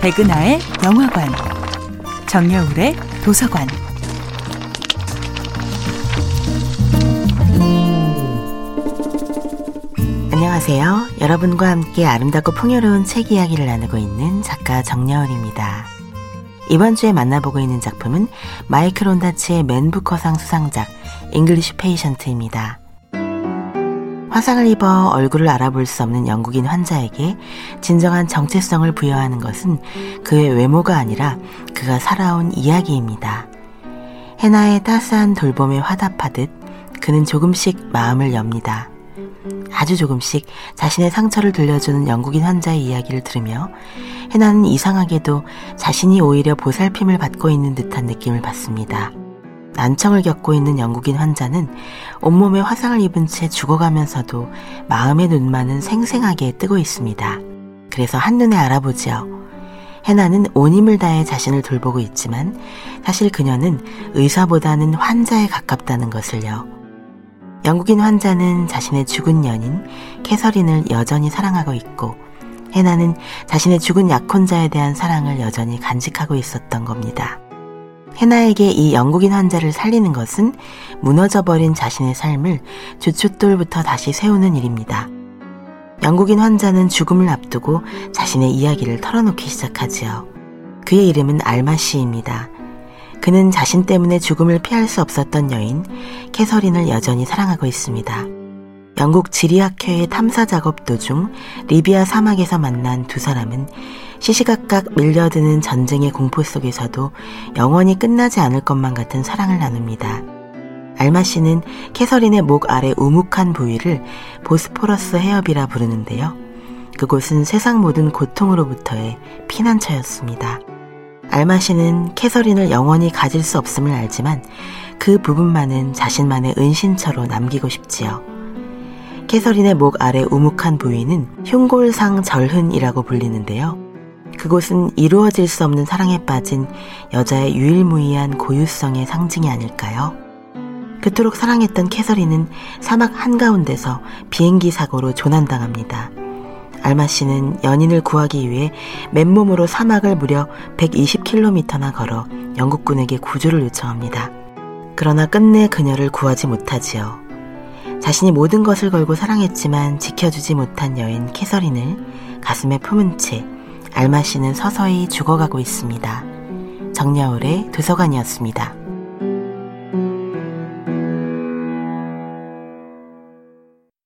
백은하의 영화관, 정여울의 도서관. 안녕하세요. 여러분과 함께 아름답고 풍요로운 책 이야기를 나누고 있는 작가 정여울입니다. 이번 주에 만나보고 있는 작품은 마이클 온다치의 맨부커상 수상작 English Patient입니다. 화상을 입어 얼굴을 알아볼 수 없는 영국인 환자에게 진정한 정체성을 부여하는 것은 그의 외모가 아니라 그가 살아온 이야기입니다. 해나의 따스한 돌봄에 화답하듯 그는 조금씩 마음을 엽니다. 아주 조금씩 자신의 상처를 들려주는 영국인 환자의 이야기를 들으며 해나는 이상하게도 자신이 오히려 보살핌을 받고 있는 듯한 느낌을 받습니다. 난청을 겪고 있는 영국인 환자는 온몸에 화상을 입은 채 죽어가면서도 마음의 눈만은 생생하게 뜨고 있습니다. 그래서 한눈에 알아보지요. 해나는 온 힘을 다해 자신을 돌보고 있지만 사실 그녀는 의사보다는 환자에 가깝다는 것을요. 영국인 환자는 자신의 죽은 연인 캐서린을 여전히 사랑하고 있고 해나는 자신의 죽은 약혼자에 대한 사랑을 여전히 간직하고 있었던 겁니다. 해나에게 이 영국인 환자를 살리는 것은 무너져버린 자신의 삶을 주춧돌부터 다시 세우는 일입니다. 영국인 환자는 죽음을 앞두고 자신의 이야기를 털어놓기 시작하지요. 그의 이름은 알마시입니다. 그는 자신 때문에 죽음을 피할 수 없었던 여인 캐서린을 여전히 사랑하고 있습니다. 영국 지리학회의 탐사 작업 도중 리비아 사막에서 만난 두 사람은 시시각각 밀려드는 전쟁의 공포 속에서도 영원히 끝나지 않을 것만 같은 사랑을 나눕니다. 알마 씨는 캐서린의 목 아래 우묵한 부위를 보스포러스 해협이라 부르는데요. 그곳은 세상 모든 고통으로부터의 피난처였습니다. 알마 씨는 캐서린을 영원히 가질 수 없음을 알지만 그 부분만은 자신만의 은신처로 남기고 싶지요. 캐서린의 목 아래 우묵한 부위는 흉골상 절흔이라고 불리는데요. 그곳은 이루어질 수 없는 사랑에 빠진 여자의 유일무이한 고유성의 상징이 아닐까요? 그토록 사랑했던 캐서린은 사막 한가운데서 비행기 사고로 조난당합니다. 알마 씨는 연인을 구하기 위해 맨몸으로 사막을 무려 120km나 걸어 영국군에게 구조를 요청합니다. 그러나 끝내 그녀를 구하지 못하지요. 자신이 모든 것을 걸고 사랑했지만 지켜주지 못한 여인 캐서린을 가슴에 품은 채 알마 씨는 서서히 죽어가고 있습니다. 정야울의 도서관이었습니다.